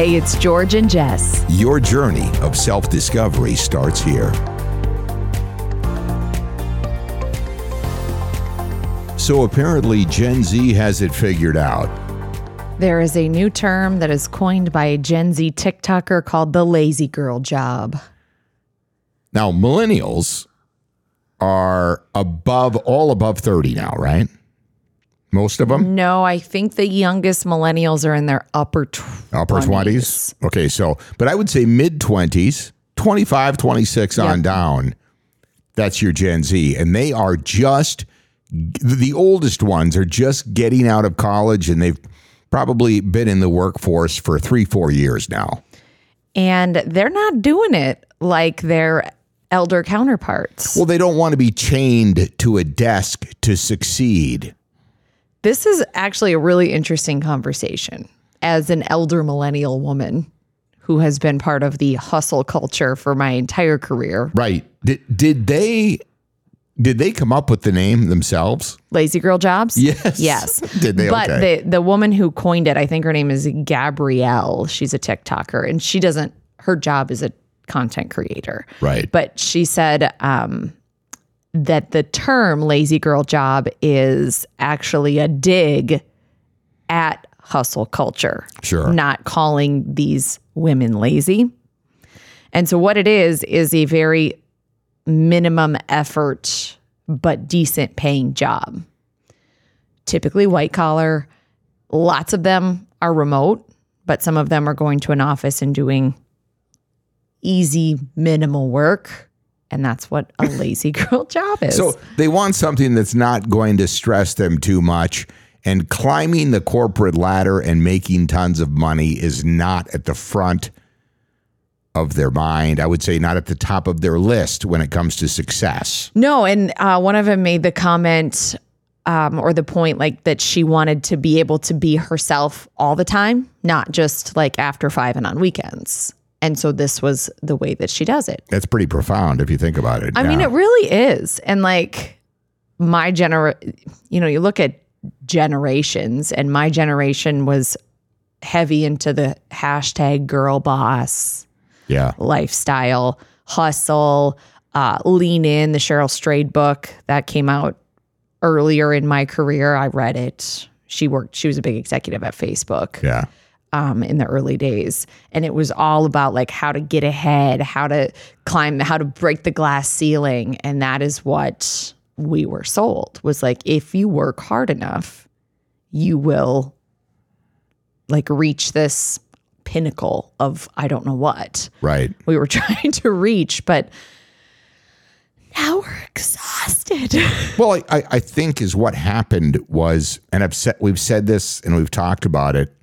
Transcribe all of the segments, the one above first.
Hey, it's George and Jess. Your journey of self discovery starts here. So apparently, Gen Z has it figured out. There is a new term that is coined by a Gen Z TikToker called the lazy girl job. Now, millennials are above, all above 30 now, right? Most of them? No, I think the youngest millennials are in their upper 20s. Upper 20s? Okay, so, but I would say mid 20s, 25, 26 on down. That's your Gen Z. And they are just, the oldest ones are just getting out of college and they've probably been in the workforce for three, four years now. And they're not doing it like their elder counterparts. Well, they don't want to be chained to a desk to succeed. This is actually a really interesting conversation as an elder millennial woman who has been part of the hustle culture for my entire career. Right. Did, did they did they come up with the name themselves? Lazy girl jobs? Yes. Yes. Did they? But Okay. the the woman who coined it, I think her name is Gabrielle. She's a TikToker and she doesn't her job is a content creator. Right. But she said um, that the term lazy girl job is actually a dig at hustle culture. Sure. Not calling these women lazy. And so what it is is a very minimum effort but decent paying job. Typically white collar. Lots of them are remote, but some of them are going to an office and doing easy minimal work. And that's what a lazy girl job is. So they want something that's not going to stress them too much. And climbing the corporate ladder and making tons of money is not at the front of their mind. I would say not at the top of their list when it comes to success. No, and uh, one of them made the comment um, or the point like that she wanted to be able to be herself all the time, not just like after five and on weekends. And so this was the way that she does it. That's pretty profound if you think about it. I mean, it really is. And like my gener, you know, you look at generations, and my generation was heavy into the hashtag girl boss yeah. lifestyle, hustle, uh, lean in, the Cheryl Strayed book that came out earlier in my career. I read it. She worked, she was a big executive at Facebook Yeah. Um, in the early days. And it was all about like how to get ahead, how to climb, how to break the glass ceiling. And that is what we were sold was like, if you work hard enough, you will like reach this pinnacle of I don't know what Right. we were trying to reach, but now we're exhausted. Well, I, I- I think is what happened was, and I've said we've said this and we've talked about it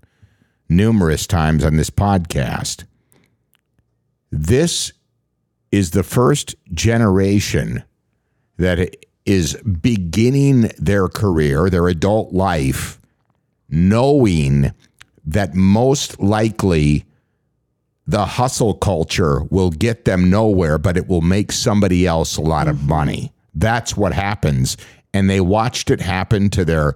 numerous times on this podcast. This is the first generation that is beginning their career, their adult life, knowing that most likely the hustle culture will get them nowhere, but it will make somebody else a lot of money. That's what happens. And they watched it happen to their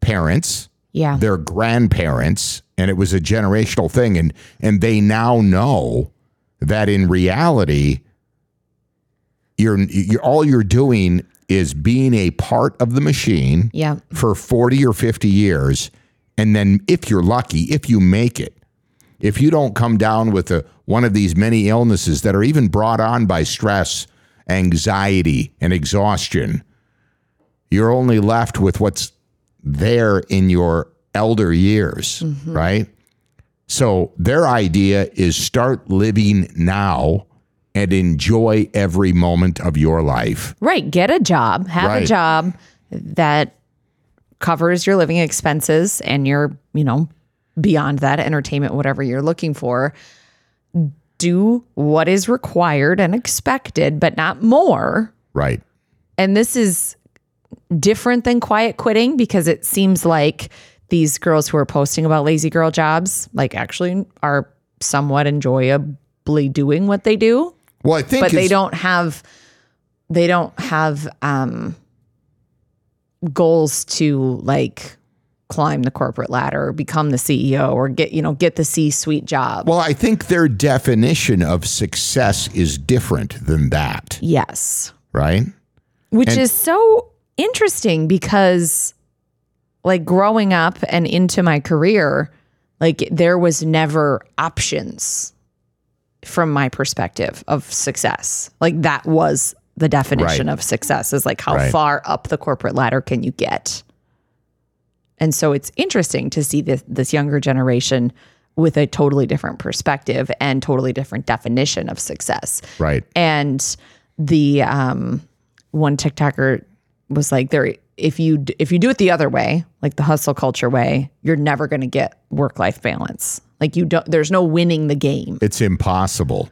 parents, yeah. their grandparents, and it was a generational thing. And and they now know that in reality, you're, you're all you're doing is being a part of the machine Yeah. for 40 or 50 years. And then if you're lucky, if you make it, if you don't come down with a, one of these many illnesses that are even brought on by stress, anxiety, and exhaustion, you're only left with what's there in your elder years, mm-hmm. right? So their idea is start living now and enjoy every moment of your life. Right. Get a job, have a job that covers your living expenses and your, you know, beyond that, entertainment, whatever you're looking for. Do what is required and expected, but not more. Right. And this is different than quiet quitting because it seems like these girls who are posting about lazy girl jobs, like actually are somewhat enjoyably doing what they do Well, I think but they don't have they don't have um goals to like climb the corporate ladder or become the CEO or get, you know, get the C-suite job. Well, I think their definition of success is different than that, yes. right? Which And- is so interesting because like growing up and into my career, like there was never options from my perspective of success. Like that was the definition Right. of success is like how Right. far up the corporate ladder can you get? And so it's interesting to see this this younger generation with a totally different perspective and totally different definition of success. Right. And the um, one TikToker was like, "There, if you if you do it the other way, like the hustle culture way, you're never going to get work life balance. Like you don't. There's no winning the game." It's impossible.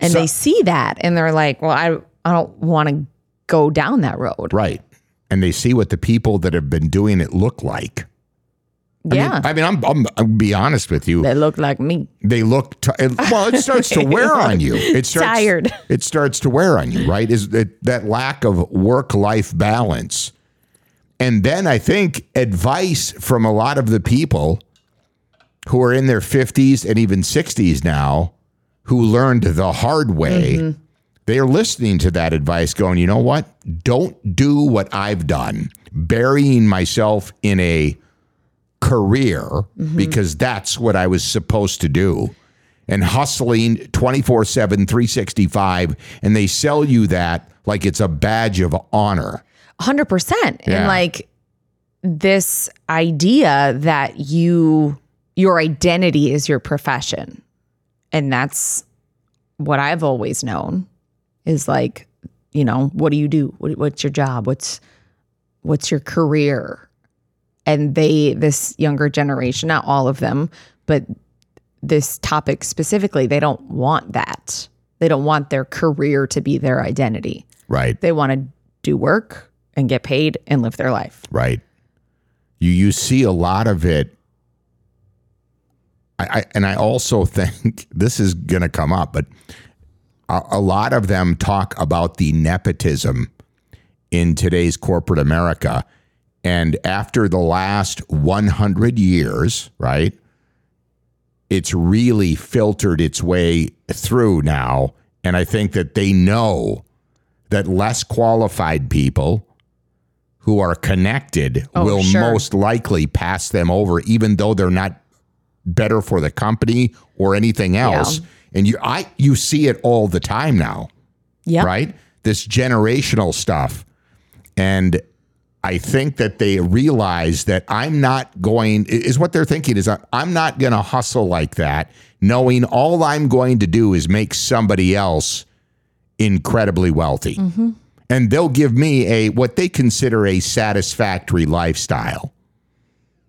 And So- they see that, and they're like, "Well, I I don't want to go down that road." Right. And they see what the people that have been doing it look like. I yeah, Mean, I mean, I'm, I'm, I'll be honest with you. they look like me. They look, t- well, it starts to wear on you. It starts, Tired. It starts to wear on you, right? Is that, that lack of work life balance. And then I think advice from a lot of the people who are in their 50s and even 60s now who learned the hard way, mm-hmm. they are listening to that advice going, you know what? Don't do what I've done, burying myself in a career mm-hmm. because that's what I was supposed to do and hustling 24 7, 365. And they sell you that like it's a badge of honor. hundred percent. Yeah. And like this idea that you your identity is your profession, and that's what I've always known is like, you know, what do you do? What, what's your job? What's what's your career? And they, this younger generation, not all of them, but this topic specifically, they don't want that. They don't want their career to be their identity. Right. They want to do work and get paid and live their life. Right. You you see a lot of it. I, I and I also think this is going to come up, but a, a lot of them talk about the nepotism in today's corporate America, and after the last 100 years, right? It's really filtered its way through now, and I think that they know that less qualified people who are connected Oh, will sure. most likely pass them over, even though they're not better for the company or anything else. And you, I, you see it all the time now, Yeah. right? This generational stuff, and I think that they realize that I'm not going. Is what they're thinking is uh, I'm not going to hustle like that, knowing all I'm going to do is make somebody else incredibly wealthy. Mm-hmm. And they'll give me a what they consider a satisfactory lifestyle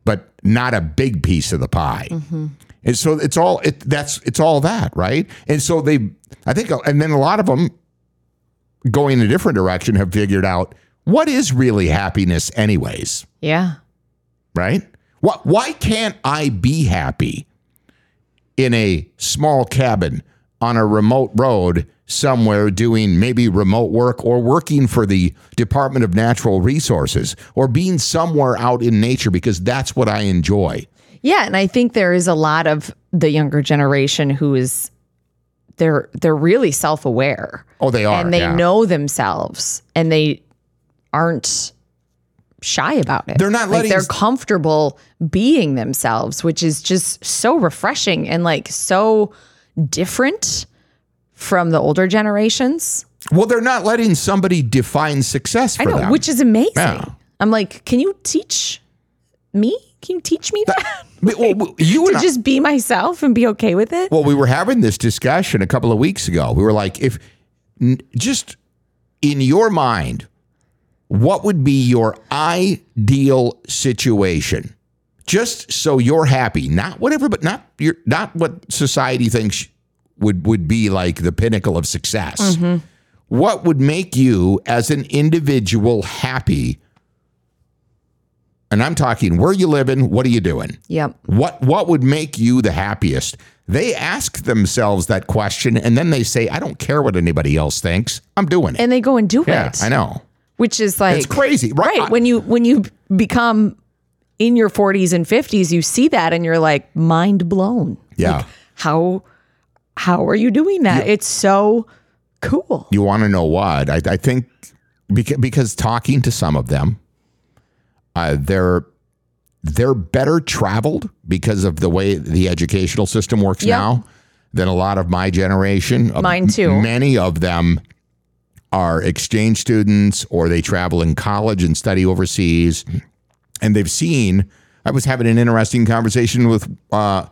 but not a big piece of the pie. Mm-hmm. And so it's all it that's it's all that right? And so they i think uh, and then a lot of them going in a different direction have figured out what is really happiness anyways Yeah. right what why can't i be happy in a small cabin on a remote road somewhere doing maybe remote work or working for the Department of Natural Resources or being somewhere out in nature because that's what I enjoy. Yeah, and I think there is a lot of the younger generation who is they're they're really self-aware Oh, they are. and they yeah. know themselves and they aren't shy about it. They're not like letting- they're comfortable being themselves, which is just so refreshing and like so different from the older generations. Well, they're not letting somebody define success for I know, them. which is amazing. Yeah. I'm like, can you teach me? Can you teach me that? Well, well, you to I, just be myself and be okay with it? well, we were having this discussion a couple of weeks ago. We were like, if just in your mind, what would be your ideal situation? Just so you're happy, not whatever, but not your, not what society thinks would would be like the pinnacle of success. Mm-hmm. What would make you as an individual happy? And I'm talking where you living, what are you doing? Yep. What what would make you the happiest? They ask themselves that question and then they say, I don't care what anybody else thinks. I'm doing it. And they go and do yeah, it. I know. Which is like It's crazy, right? Right. When you when you become in your 40s and 50s, you see that and you're like mind blown. Yeah. Like, how how are you doing that? It's so cool. You want to know what? I, I think because, because talking to some of them, uh, they're they're better traveled because of the way the educational system works Yep. now than a lot of my generation. Uh, Mine too. Many of them are exchange students or they travel in college and study overseas, and they've seen. I was having an interesting conversation with uh,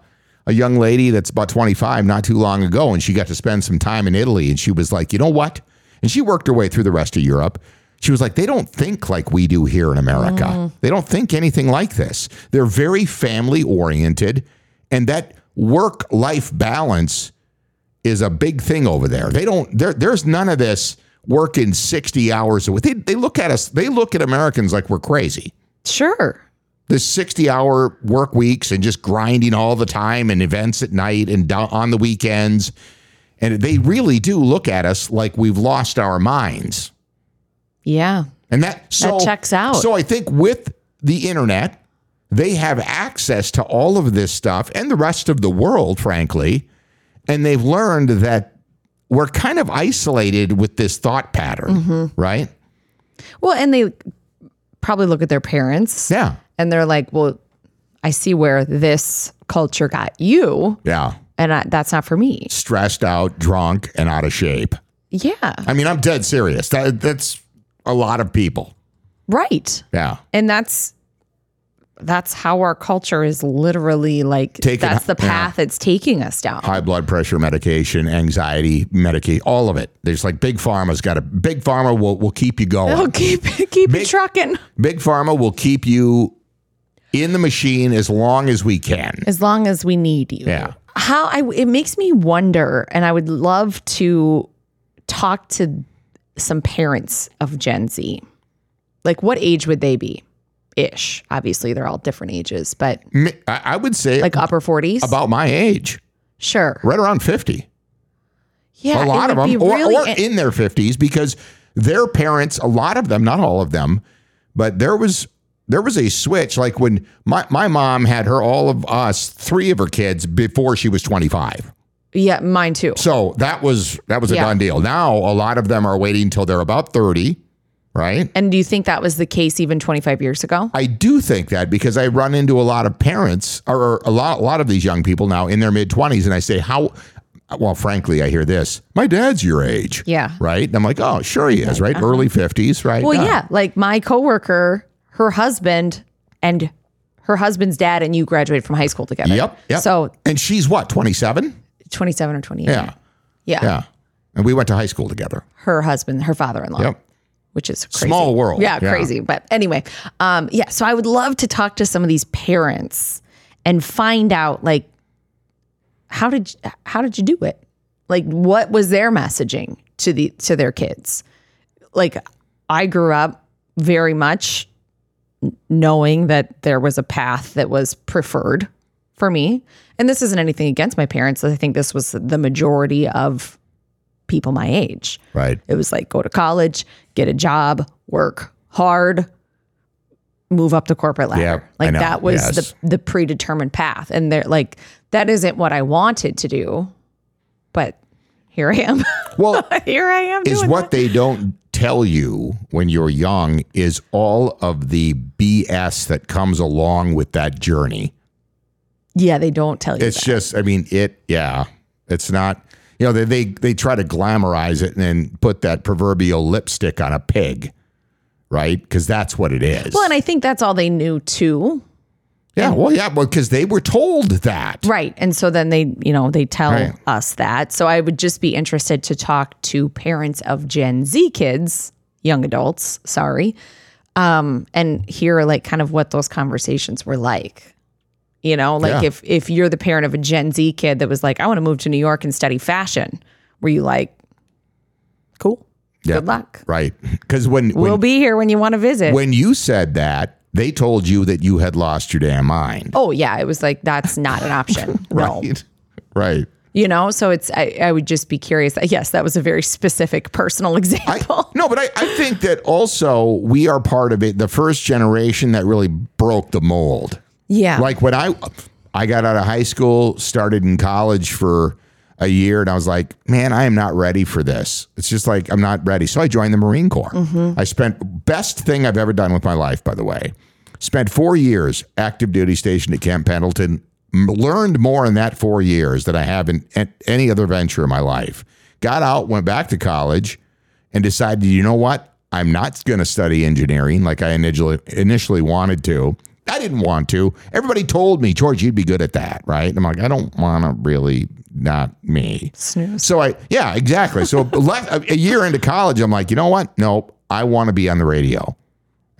a young lady that's about 25 not too long ago, and she got to spend some time in Italy, and she was like, you know what? And she worked her way through the rest of Europe. She was like, they don't think like we do here in America. They don't think anything like this. They're very family oriented, and that work life balance is a big thing over there. They don't. There, there's none of this working 60 hours a week. They, they look at us. They look at Americans like we're crazy Sure. the 60 hour work weeks and just grinding all the time and events at night and do- on the weekends. And they really do look at us like we've lost our minds. Yeah. And that, so, checks out. So I think with the internet, they have access to all of this stuff and the rest of the world, frankly. And they've learned that we're kind of isolated with this thought pattern, Mm-hmm. right? Well, and they probably look at their parents Yeah. and they're like, well, I see where this culture got you, Yeah. and I, that's not for me. Stressed out, drunk, and out of shape. Yeah. I mean, I'm dead serious. That, that's a lot of people. Right. Yeah. And that's that's how our culture is literally like Taking- that's the yeah. path it's taking us down. High blood pressure medication, anxiety medication, all of it. There's like big pharma's got a big pharma will, will keep you going. Oh, keep keep Big- it trucking. Big pharma will keep you in the machine as long as we can. As long as we need you. Yeah. How I it makes me wonder, and I would love to talk to some parents of Gen Z. Like what age would they be? Ish. Obviously, they're all different ages, but I would say like upper 40s. about my age, sure. right around 50. Yeah. a lot of them, or, really or in their 50s, because their parents, a lot of them, not all of them, but there was there was a switch. Like when my, my mom had her all of us, three of her kids before she was 25. yeah, mine too. So that was that was a Yeah. done deal. Now a lot of them are waiting until they're about 30, right? And do you think that was the case even 25 years ago? I do think that because I run into a lot of parents or a lot, a lot of these young people now in their mid 20s, and I say, How, well, frankly, I hear this. My dad's your age. Yeah. Right. And I'm like, Oh, sure he is, right? Uh-huh. Early 50s, right? Well, yeah. Like my coworker, her husband and her husband's dad and you graduated from high school together. Yep. Yep. So and she's what, 27? 27 or 28. Yeah. Yeah. Yeah. And we went to high school together. Her husband, her father-in-law. Yep. Which is crazy. Small world. Yeah, Yeah. crazy. But anyway, um, yeah. So I would love to talk to some of these parents and find out like how did you, how did you do it? Like what was their messaging to the to their kids? Like I grew up very much knowing that there was a path that was preferred for me. And this isn't anything against my parents. I think this was the majority of people my age. Right. It was like go to college, get a job, work hard, move up the corporate ladder. Yeah, like that was Yes. the the predetermined path. And they're like that isn't what I wanted to do. But here I am. Well, here I am is what they don't tell you when you're young is all of the BS that comes along with that journey. Yeah, they don't tell you It's that. just, I mean, it, yeah, it's not, you know, they, they, they try to glamorize it and then put that proverbial lipstick on a pig, right? Because that's what it is. Well, and I think that's all they knew too. yeah, well, yeah, well, because they were told that. Right. And so then they, you know, they tell Right. us that. So I would just be interested to talk to parents of Gen Z kids, young adults, sorry, um, and hear like kind of what those conversations were like. You know, like Yeah. if if you're the parent of a Gen Z kid that was like, I want to move to New York and study fashion, were you like, cool, Yeah. good luck. Right. Because when, when, we'll be here when you want to visit. when you said that, they told you that you had lost your damn mind. oh yeah, it was like that's not an option. No. Right. Right. You know, so it's I, I would just be curious. Yes, that was a very specific personal I, example. no, but I, I think that also we are part of it, the first generation that really broke the mold. Yeah. Like when I I got out of high school, started in college for a year, and I was like, man, I am not ready for this. It's just like I'm not ready. So I joined the Marine Corps. Mm-hmm. I spent best thing I've ever done with my life, by the way. Spent four years active duty stationed at Camp Pendleton. M- Learned more in that four years than I have in a- any other venture in my life. Got out, went back to college, and decided, you know what? I'm not going to study engineering like I initially initially wanted to. I didn't want to. Everybody told me, George, you'd be good at that, right? And I'm like, I don't want to really, not me. Snooze. So I, yeah, exactly. So le- a year into college, I'm like, you know what? Nope, I want to be on the radio.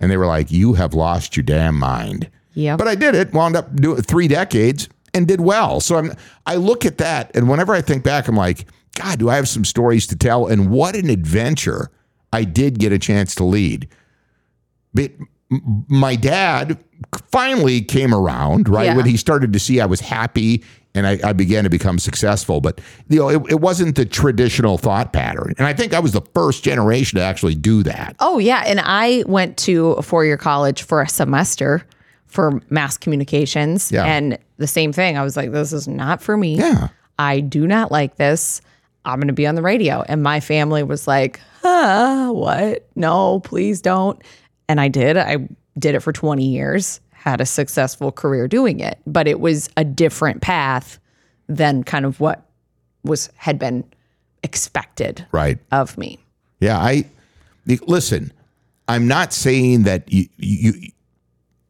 And they were like, you have lost your damn mind. Yeah. But I did it, wound up doing three decades and did well. So I'm, I look at that, and whenever I think back, I'm like, God, do I have some stories to tell? And what an adventure I did get a chance to lead. But my dad finally came around, right? Yeah. When he started to see I was happy and I, I began to become successful. But you know, it, it wasn't the traditional thought pattern. And I think I was the first generation to actually do that. Oh yeah, and I went to a four-year college for a semester for mass communications, Yeah. and the same thing. I was like, "This is not for me. Yeah. I do not like this. I'm going to be on the radio." And my family was like, "Huh? What? No, please don't." And I did. I did it for 20 years. Had a successful career doing it, but it was a different path than kind of what was had been expected Right. of me. Yeah, I listen. I'm not saying that you you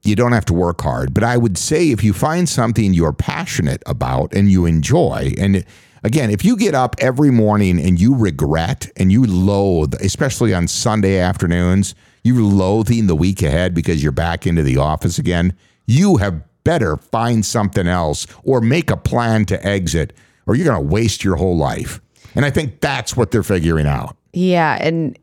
you don't have to work hard, but I would say if you find something you're passionate about and you enjoy, and again, if you get up every morning and you regret and you loathe, especially on Sunday afternoons, you're loathing the week ahead because you're back into the office again, you have better find something else or make a plan to exit, or you're going to waste your whole life. And I think that's what they're figuring out. Yeah. And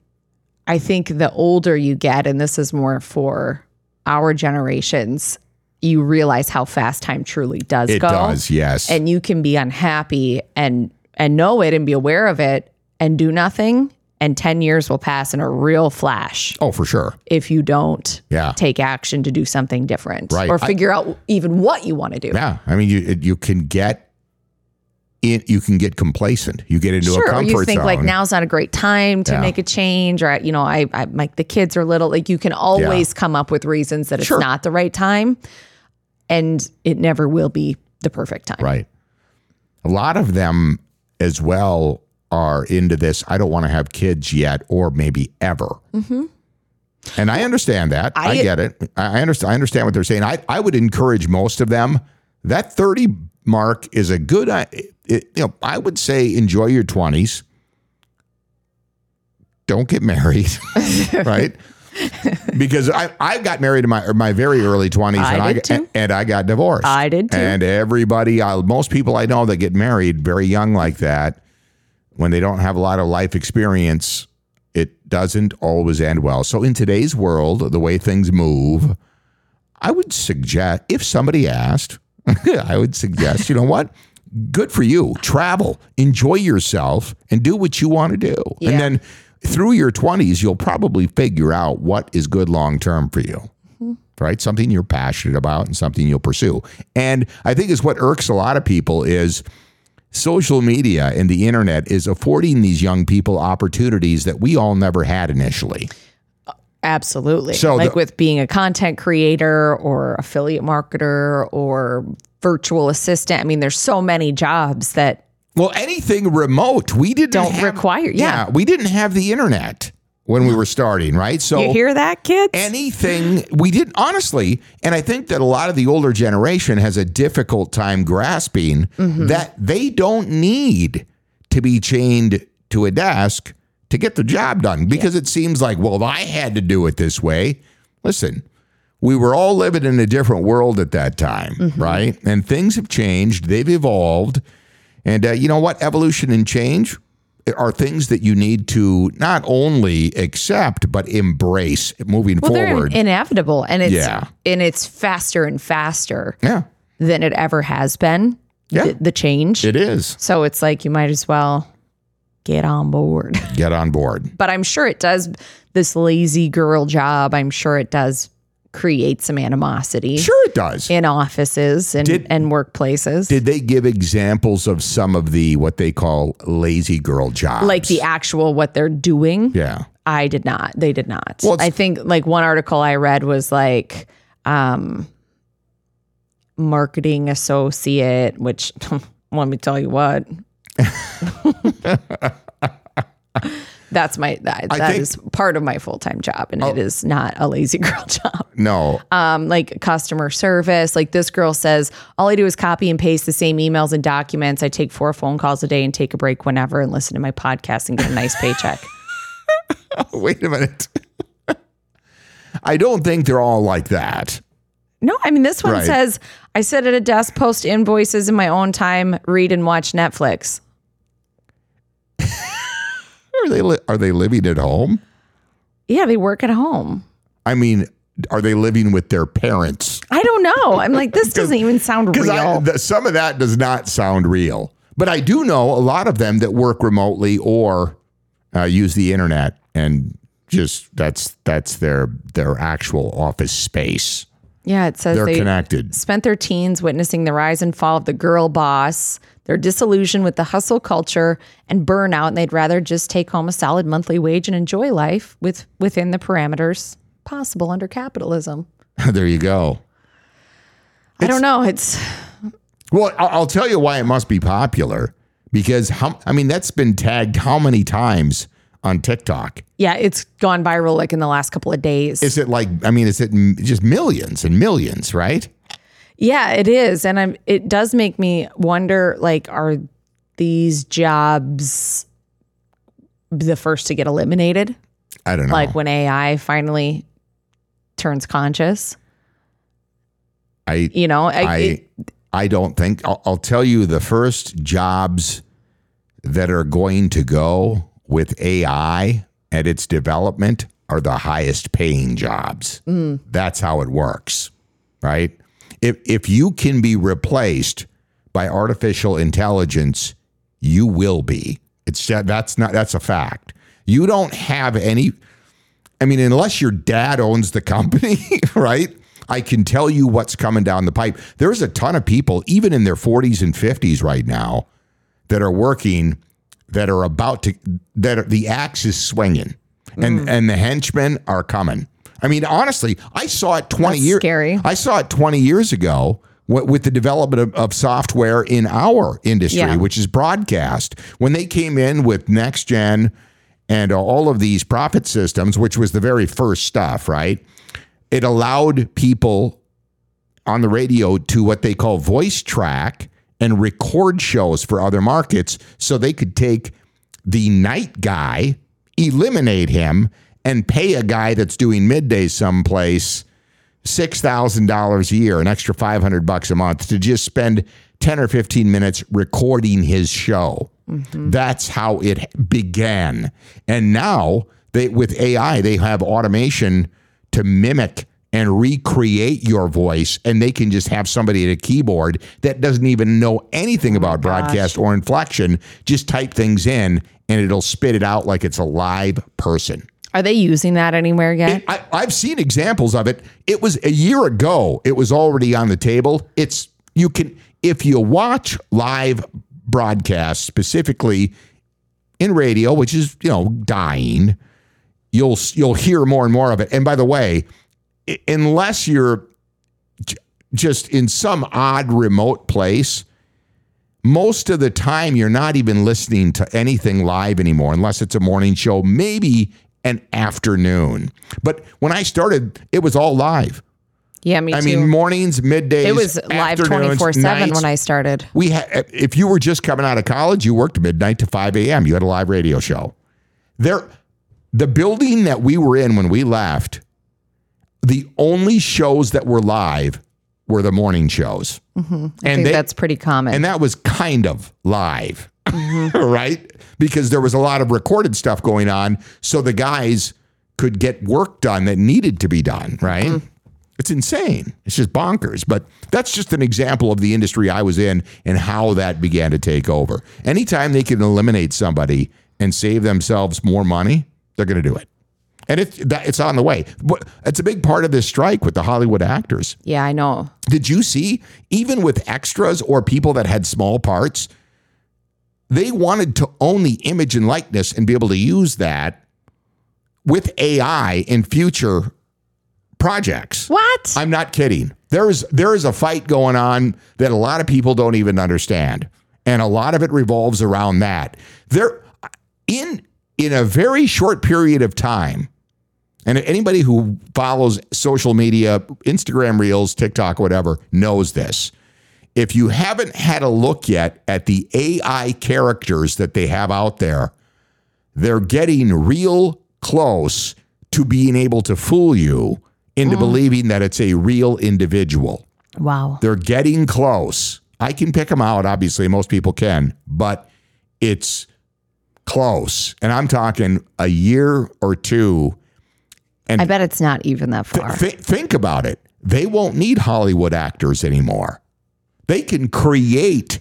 I think the older you get, and this is more for our generations, you realize how fast time truly does It go. does, yes. And you can be unhappy and and know it and be aware of it and do nothing. And 10 years will pass in a real flash oh, for sure. if you don't Yeah. take action to do something different Right. or I- figure out even what you want to do. Yeah, I mean, you you can get in, you can get complacent. You get into a Sure, or comfort you think zone. like now's not a great time to Yeah. make a change, or you know, I, I like the kids are little. Like you can always come up with reasons that it's Sure. not the right time, and it never will be the perfect time. right? A lot of them as well are into this. I don't want to have kids yet, or maybe ever. And I understand that. I, Mm-hmm. I- get it. I understand. I understand what they're saying. I I would encourage most of them. That thirty mark is a good. I- It, you know, I would say enjoy your twenties. Don't get married, right? because I, I got married in my my very early twenties, I and I too. and I got divorced. I did too. And everybody, I, most people I know that get married very young like that, when they don't have a lot of life experience, it doesn't always end well. So in today's world, the way things move, I would suggest if somebody asked, I would suggest, you know what? Good for you. Travel, enjoy yourself, and do what you want to do. Yeah. And then through your 20s, you'll probably figure out what is good long term for you. Mm-hmm. Right? Something you're passionate about and something you'll pursue. And I think is what irks a lot of people is social media and the internet is affording these young people opportunities that we all never had initially. Uh, absolutely. So like the- with being a content creator or affiliate marketer or virtual assistant. I mean, there's so many jobs that Well, anything remote, we didn't Don't have- require- yeah. we didn't have the internet when we were starting, right? So you hear that, kids? anything we didn't honestly, and I think that a lot of the older generation has a difficult time grasping Mm-hmm. that they don't need to be chained to a desk to get the job done because it seems like, well, I had to do it this way, listen, we were all living in a different world at that time, Mm-hmm. right? And things have changed, they've evolved. And uh, you know what? Evolution and change are things that you need to not only accept but embrace moving well, they're forward. inevitable, and it's Yeah. and it's faster and faster yeah. than it ever has been. Yeah. the, the change. It is. so it's like you might as well get on board. Get on board. but I'm sure it does this lazy girl job. I'm sure it does create some animosity Sure, it does. in offices and, Did- and workplaces. Did they give examples of some of the what they call lazy girl jobs? like the actual what they're doing. yeah. I did not. They did not. Well, I think like one article I read was like um marketing associate, which let me tell you what. That's my that, that think- is part of my full-time job and it is not a lazy girl job. No. Um like customer service, like this girl says all I do is copy and paste the same emails and documents. I take four phone calls a day and take a break whenever and listen to my podcast and get a nice paycheck. Wait a minute. I don't think they're all like that. No, I mean this one Right. says I sit at a desk, post invoices in my own time, read and watch Netflix. Are they li- are they living at home? Yeah, they work at home. I mean, are they living with their parents? I don't know. I'm like, this doesn't even sound real. Because real. some of that does not sound real. But I do know a lot of them that work remotely or uh, use the internet, and just that's that's their their actual office space. Yeah, it says They're they connected. spent their teens witnessing the rise and fall of the girl boss, their disillusion with the hustle culture and burnout, and they'd rather just take home a solid monthly wage and enjoy life with within the parameters possible under capitalism. there you go. I don't know. It's Well, I'll, I'll tell you why it must be popular because how I mean that's been tagged how many times on TikTok? yeah, it's gone viral like in the last couple of days. Is it like I mean is it just millions and millions, right? Yeah, it is. And I'm it does make me wonder like are these jobs the first to get eliminated? I don't know. Like when AI finally turns conscious? I You know, I, I it- I don't think I'll, I'll tell you the first jobs that are going to go with AI and its development are the highest paying jobs. Mm. That's how it works, right? If if you can be replaced by artificial intelligence, you will be. It's that's not that's a fact. You don't have any I mean, unless your dad owns the company, right? I can tell you what's coming down the pipe. There's a ton of people, even in their 40s and 50s right now, that are working that are about to, that are, the axe is swinging and, mm. and the henchmen are coming. I mean, honestly, I saw it 20 That's years scary. I saw it 20 years ago with the development of, of software in our industry, Yeah. which is broadcast. When they came in with NexGen and all of these Prophet Systems, which was the very first stuff, right? It allowed people on the radio to what they call voice track and record shows for other markets so they could take the night guy, eliminate him, and pay a guy that's doing midday someplace $6,000 a year, an extra 500 bucks a month to just spend 10 or 15 minutes recording his show. Mm-hmm. That's how it began. And now they with AI, they have automation to mimic and recreate your voice and they can just have somebody at a keyboard that doesn't even know anything oh about broadcast or inflection just type things in and it'll spit it out like it's a live person. are they using that anywhere yet? I, I've seen examples of it. It was a year ago. It was already on the table. It's you can if you watch live broadcasts, specifically in radio, which is you know dying. You'll you'll hear more and more of it. And by the way, unless you're just in some odd remote place, most of the time you're not even listening to anything live anymore unless it's a morning show, maybe an afternoon. But when I started, it was all live. yeah, me I too. mean, mornings, middays, it was live 24 7 when I started. we had if you were just coming out of college, you worked midnight to 5 a.m. You had a live radio show. There the building that we were in when we left, the only shows that were live were the morning shows. Mm-hmm. I And think they, that's pretty common. and that was kind of live, right? Because there was a lot of recorded stuff going on, so the guys could get work done that needed to be done, right? Mm-hmm. It's insane. It's just bonkers. But that's just an example of the industry I was in and how that began to take over. Anytime they can eliminate somebody and save themselves more money, they're going to do it. And it's that, it's on the way. But it's a big part of this strike with the Hollywood actors. Yeah, I know. Did you see even with extras or people that had small parts, they wanted to own the image and likeness and be able to use that with AI in future projects. What? I'm not kidding. There is there is a fight going on that a lot of people don't even understand. And a lot of it revolves around that. There in in a very short period of time, and anybody who follows social media, Instagram Reels, TikTok, whatever, knows this. If you haven't had a look yet at the AI characters that they have out there, they're getting real close to being able to fool you into mm. believing that it's a real individual. wow. They're getting close. I can pick them out, obviously, most people can, but it's close. And I'm talking a year or two. And I bet it's not even that far. Th- think about it. They won't need Hollywood actors anymore. They can create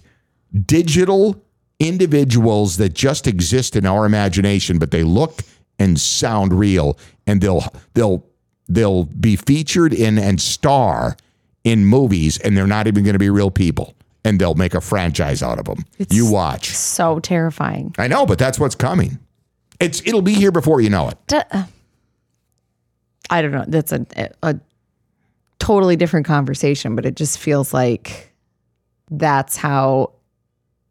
digital individuals that just exist in our imagination, but they look and sound real, and they'll they'll they'll be featured in and star in movies, and they're not even going to be real people, and they'll make a franchise out of them. you watch. so terrifying. I know, but that's what's coming. It's it'll be here before you know it. I don't know. That's a, a totally different conversation, but it just feels like that's how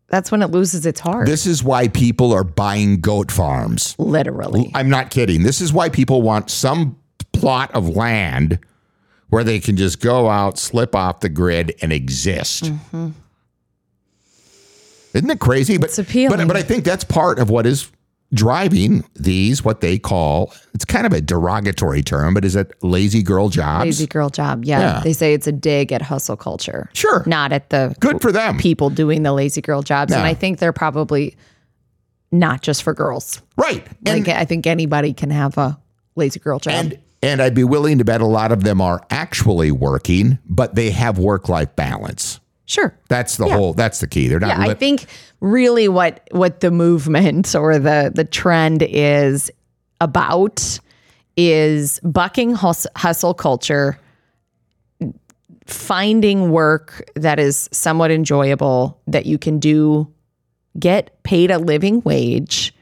that's when it loses its heart. This is why people are buying goat farms. literally. I'm not kidding. This is why people want some plot of land where they can just go out, slip off the grid, and exist. Mm-hmm. Isn't it crazy? But, appealing. But, but I think that's part of what is driving these, what they call, it's kind of a derogatory term, but is it lazy girl jobs? Lazy girl job. Yeah, Yeah. They say it's a dig at hustle culture. Sure. Not at the Good for them. people doing the lazy girl jobs. And I think they're probably not just for girls. Right. And, I think anybody can have a lazy girl job. and, and I'd be willing to bet a lot of them are actually working, but they have work life balance. sure. That's the whole, that's the key. They're not Yeah, I think really what what the movement or the the trend is about is bucking hustle culture, finding work that is somewhat enjoyable that you can do, get paid a living wage,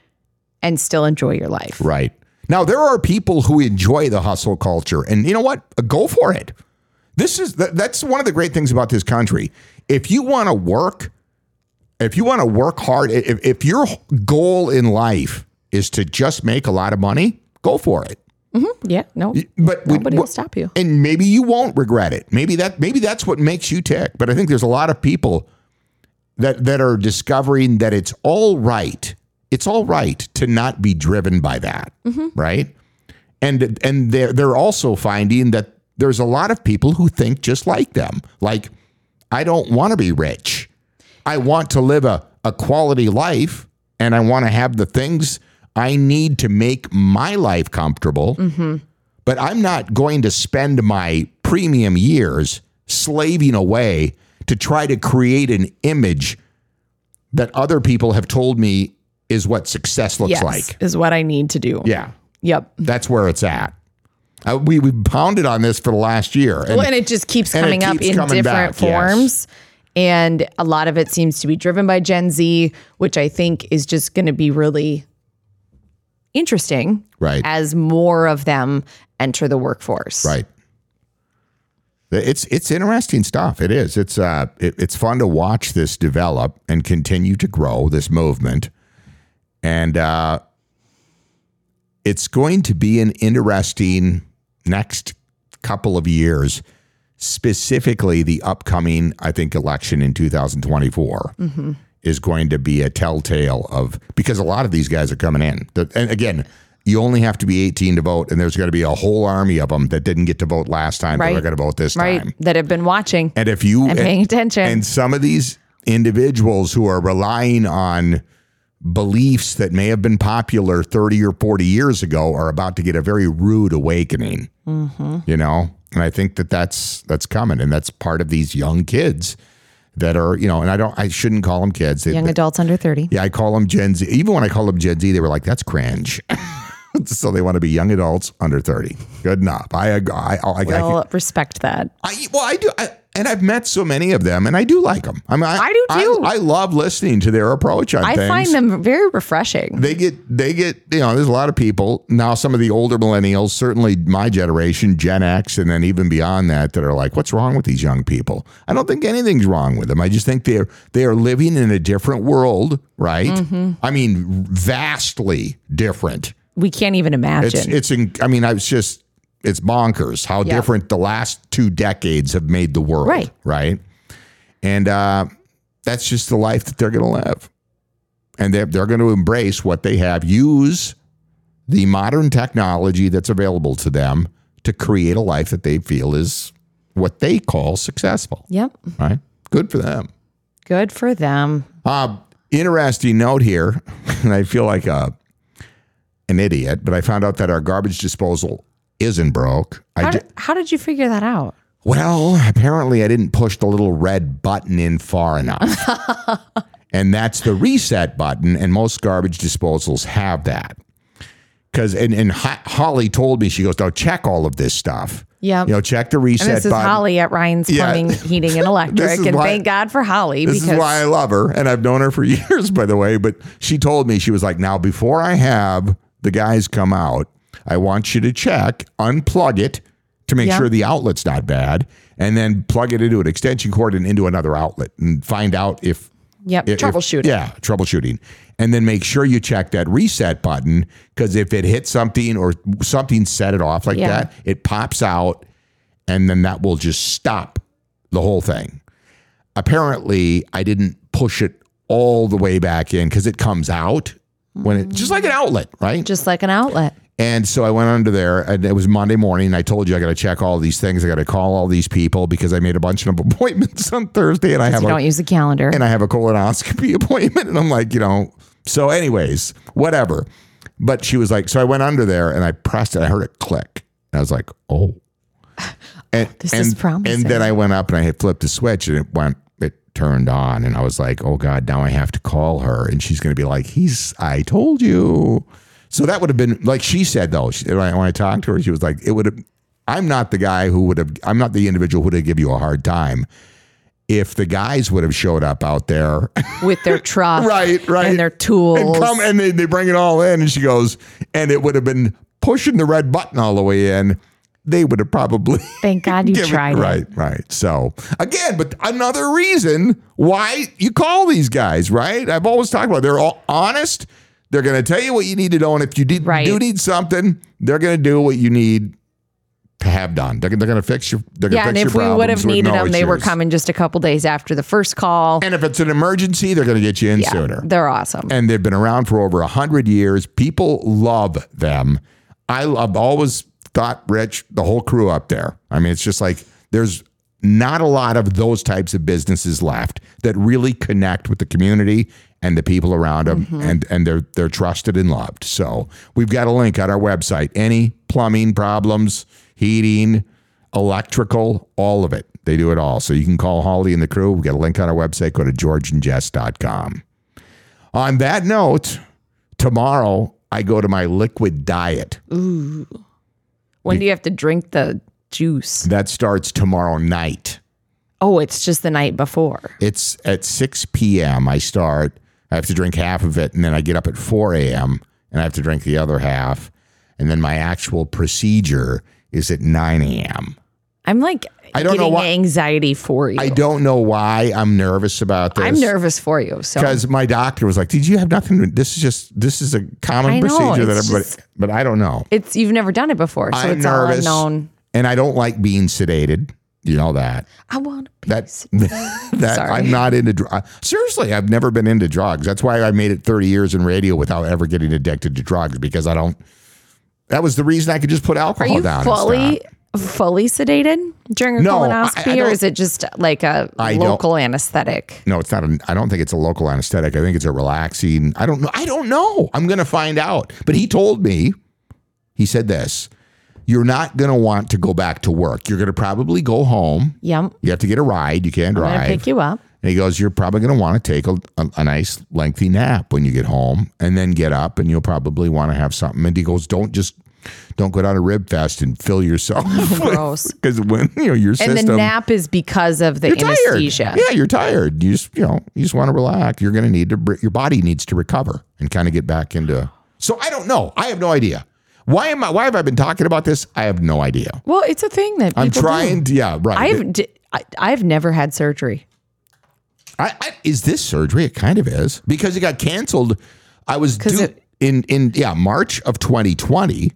and still enjoy your life. Right. Now there are people who enjoy the hustle culture and you know what? Go for it. This is that's one of the great things about this country. If you want to work, if you want to work hard, if, if your goal in life is to just make a lot of money, go for it. Mm-hmm. Yeah, no, But we- nobody will stop you. and maybe you won't regret it. Maybe that maybe that's what makes you tick. But I think there's a lot of people that that are discovering that it's all right. It's all right to not be driven by that, right? And and they're they're also finding that there's a lot of people who think just like them. Like, I don't want to be rich. I want to live a, a quality life and I want to have the things I need to make my life comfortable but I'm not going to spend my premium years slaving away to try to create an image that other people have told me is what success looks Yes, like. is what I need to do. Yeah, Yep. that's where it's at. Uh, we we pounded on this for the last year, and Well, and it just keeps coming up in coming different back, yes. forms. And a lot of it seems to be driven by Gen Z, which I think is just going to be really interesting right, as more of them enter the workforce. right. It's it's interesting stuff. It is. It's uh it, it's fun to watch this develop and continue to grow this movement, and uh, it's going to be an interesting next couple of years. Specifically, the upcoming, I think, election in 2024 is going to be a telltale of because a lot of these guys are coming in. And again, you only have to be 18 to vote, and there's going to be a whole army of them that didn't get to vote last time that are going to vote this Right. time. That have been watching And if you and paying attention. and some of these individuals who are relying on beliefs that may have been popular 30 or 40 years ago are about to get a very rude awakening. Mm-hmm. You know, And I think that that's that's coming, and that's part of these young kids that are you know. And I don't, I shouldn't call them kids. They- Young adults under 30. yeah, I call them Gen Z. Even when I call them Gen Z, they were like, "That's cringe." so they want to be young adults under thirty. Good enough. I I I, I, I, Well, respect that. I well, I do, I, and I've met so many of them, and I do like them. I mean, I, I do too. I, love listening to their approach on I things. find them very refreshing. They get, they get, you know, there's a lot of people now. Some of the older millennials, certainly my generation, Gen X, and then even beyond that, that are like, "What's wrong with these young people?" I don't think anything's wrong with them. I just think they're they are living in a different world, right? Mm-hmm. I mean, vastly different. We can't even It's imagine. it's. In, I mean, I was just. It's bonkers how Yeah. different the last two decades have made the world. Right. Right. And uh, that's just the life that they're going to live, and they're they're going to embrace what they have. Use the modern technology that's available to them to create a life that they feel is what they call successful. yep. Right. Good for them. Good for them. Uh, interesting note here, and I feel like a an idiot, but I found out that our garbage disposal isn't broke. How ju- did, how did you figure that out? well, apparently I didn't push the little red button in far enough. and that's the reset button, and most garbage disposals have that. Because and, and Ho- Holly told me she goes, "Now check all of this stuff. Yeah. you know, check the reset And this is button." Holly at Ryan's Yeah. Plumbing, Heating, and Electric. and why- thank God for Holly This because is why I love her, and I've known her for years, by the way. But she told me she was like, "Now, before I have the guys come out, I want you to check, unplug it to make Yeah. sure the outlet's not bad, and then plug it into an extension cord and into another outlet, and find out if yep, if- troubleshooting. yeah, troubleshooting. And then make sure you check that reset button because if it hits something or something set it off like Yeah. that, it pops out and then that will just stop the whole thing. Apparently, I didn't push it all the way back in because it comes out when it just like an outlet, right? Just like an outlet. And so I went under there, and it was Monday morning. I told you I got to check all these things. I got to call all these people because I made a bunch of appointments on Thursday, and I have You a don't use the calendar. and I have a colonoscopy appointment. And I'm like, you know, so anyways, whatever. But she was like, so I went under there and I pressed it. I heard it click. And I was like, oh. And, This and, is promising. And then I went up and I had flipped the switch and it went, it turned on. And I was like, oh God, now I have to call her. And she's going to be like, he's, I told you. So that would have been, like she said though, she, when I when I talked to her, she was like, it would have, I'm not the guy who would have, I'm not the individual who would have give you a hard time. If the guys would have showed up out there with their truck right, right. and their tools. And come and they, they bring it all in, and she goes, and it would have been pushing the red button all the way in. They would have probably Thank God you tried it. right, right. So again, but another reason why you call these guys, right? I've always talked about it. they're all honest. They're going to tell you what you need to know, and if you did, Right. do need something, they're going to do what you need to have done. They're, they're going to fix your. They're Yeah, going and if we would have needed no them, they were coming just a couple days after the first call. And if it's an emergency, they're going to get you in Yeah, sooner. they're awesome. and they've been around for over a hundred years. People love them. I, I've always thought, Rich, the whole crew up there. I mean, it's just like there's not a lot of those types of businesses left that really connect with the community and the people around them, mm-hmm. and and they're they're trusted and loved. So we've got a link on our website. Any plumbing problems, heating, electrical, all of it. They do it all. So you can call Holly and the crew. We've got a link on our website. Go to georgeandjess.com. On that note, tomorrow I go to my liquid diet. Ooh. When do you have to drink the juice? That starts tomorrow night. Oh, it's just the night before. It's at 6 p.m. I start. I have to drink half of it, and then I get up at 4 a.m. and I have to drink the other half. And then my actual procedure is at 9 a.m. I'm like I don't know why- anxiety for you. I don't know why I'm nervous about this. I'm nervous for you. So because my doctor was like, "Did you have nothing? to- This is just this is a common know, procedure that everybody." just- but I don't know. it's you've never done it before, so I'm it's nervous, all unknown. and I don't like being sedated. You know that. I want a That piece. that Sorry. I'm not into drugs. Seriously, I've never been into drugs. That's why I made it 30 years in radio without ever getting addicted to drugs because I don't. That was the reason I could just put alcohol Are you down. fully fully sedated during a No, I- I colonoscopy, or is it just like a I local anesthetic? No, it's not. A, I don't think it's a local anesthetic. I think it's a relaxing. I don't know. I don't know. I'm going to find out. But he told me. He said this. You're not going to want to go back to work. You're going to probably go home. Yep. You have to get a ride. You can't I'm gonna drive. pick you up. And he goes, You're probably going to want to take a, a, a nice lengthy nap when you get home and then get up and you'll probably want to have something. And he goes, Don't just, don't go down a rib fest and fill yourself. Gross. Because when, you know, your And system. And the nap is because of the you're tired. anesthesia. Yeah, you're tired. You just, you know, you just want to relax. You're going to need to, your body needs to recover and kind of get back into. So I don't know. I have no idea. Why am I, why have I been talking about this? I have no idea. Well, it's a thing that I'm trying Do. to, yeah, right. I've d- I, I've never had surgery. I, I, is this surgery? It kind of is because it got canceled. I was due it- in in yeah March of 2020.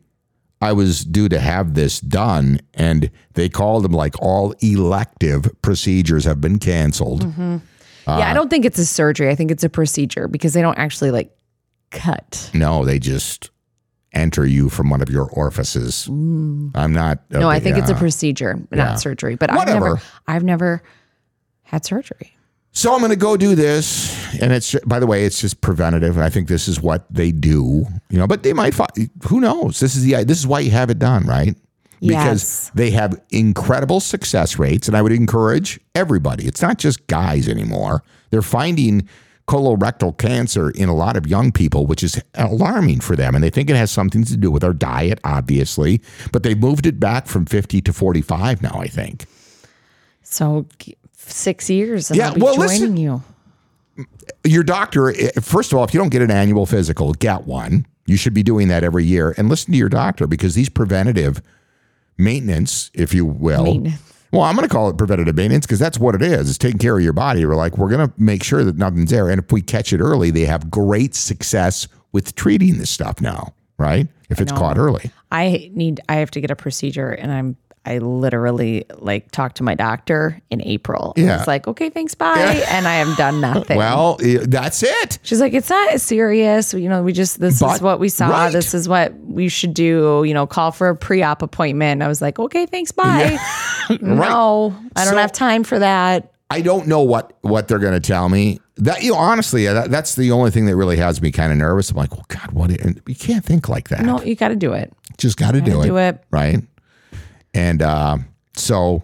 I was due to have this done, and they called them like all elective procedures have been canceled. yeah, Uh, I don't think it's a surgery. I think it's a procedure because they don't actually like cut. No, they just enter you from one of your orifices. Mm. I'm not. No, I think it's a uh, procedure, not Yeah. surgery. But I've Whatever. never I've never had surgery. So I'm going to go do this, and it's by the way, it's just preventative. I think this is what they do, you know. But they might, who knows? This is the this is why you have it done, right? Because Yes. they have incredible success rates, and I would encourage everybody. It's not just guys anymore. They're finding colorectal cancer in a lot of young people, which is alarming for them, and they think it has something to do with our diet, obviously. But they moved it back from 50 to 45 now. I think. So six years and Yeah, I'll well, joining listen- you. your doctor, eh, first of all, if you don't get an annual physical, get one. You should be doing that every year and listen to your doctor because these preventative maintenance, if you will. Maintenance. Well, I'm going to call it preventative maintenance because that's what it is. It's taking care of your body. We're like, we're going to make sure that nothing's there. And if we catch it early, they have great success with treating this stuff now, right? If it's caught early. I need I have to get a procedure and I'm I literally like talked to my doctor in April. Yeah. It's like, okay, thanks, bye. And I have done nothing. Well, that's it. She's like, it's not serious. You know, we just, this But- is what we saw. right. This is what we should do. You know, call for a pre op appointment. I was like, okay, thanks, bye. No, I don't So- have time for that. I don't know what what they're going to tell me. That you know, honestly, that, that's the only thing that really has me kind of nervous. I'm like, well, God, what? And you can't think like that. No, you got to do it. Just got to do it, do it. right? And uh, so,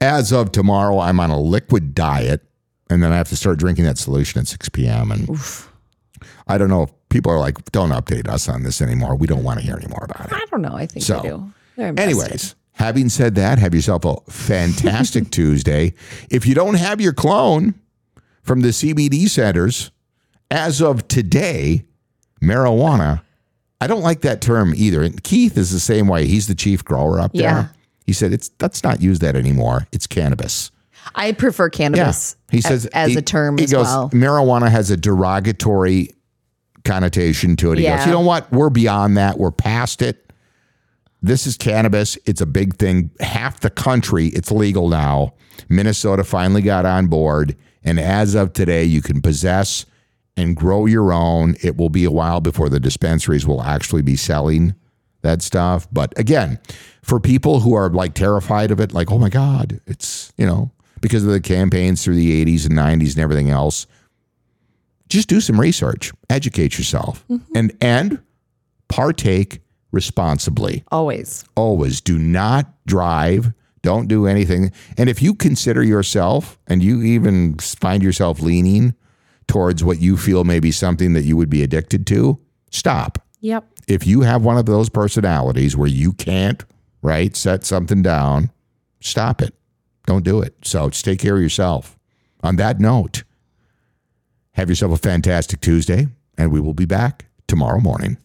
as of tomorrow, I'm on a liquid diet, and then I have to start drinking that solution at 6 p.m. And I don't know if people are like, don't update us on this anymore. We don't want to hear any more about it. I don't know. I think So, they do. Anyways, having said that, have yourself a fantastic Tuesday. If you don't have your clone from the CBD centers, as of today, marijuana, I don't like that term either. And Keith is the same way. He's the chief grower up there. Yeah. He said it's let's not use that anymore. It's cannabis. I prefer cannabis He says as he- a term he as goes, well. Marijuana has a derogatory connotation to it. He goes, Yeah. you know what? We're beyond that. We're past it. This is cannabis. It's a big thing. Half the country, it's legal now. Minnesota finally got on board. And as of today, you can possess and grow your own. It will be a while before the dispensaries will actually be selling that stuff. But again, for people who are like terrified of it, like, oh my God, it's, you know, because of the campaigns through the 80s and 90s and everything else, just do some research, educate yourself, mm-hmm. and and partake responsibly. Always. Always do not drive. Don't do anything. And if you consider yourself and you even find yourself leaning towards what you feel may be something that you would be addicted to, stop Yep. if you have one of those personalities where you can't, right, set something down, stop it. Don't do it. So just take care of yourself. On that note, have yourself a fantastic Tuesday, and we will be back tomorrow morning.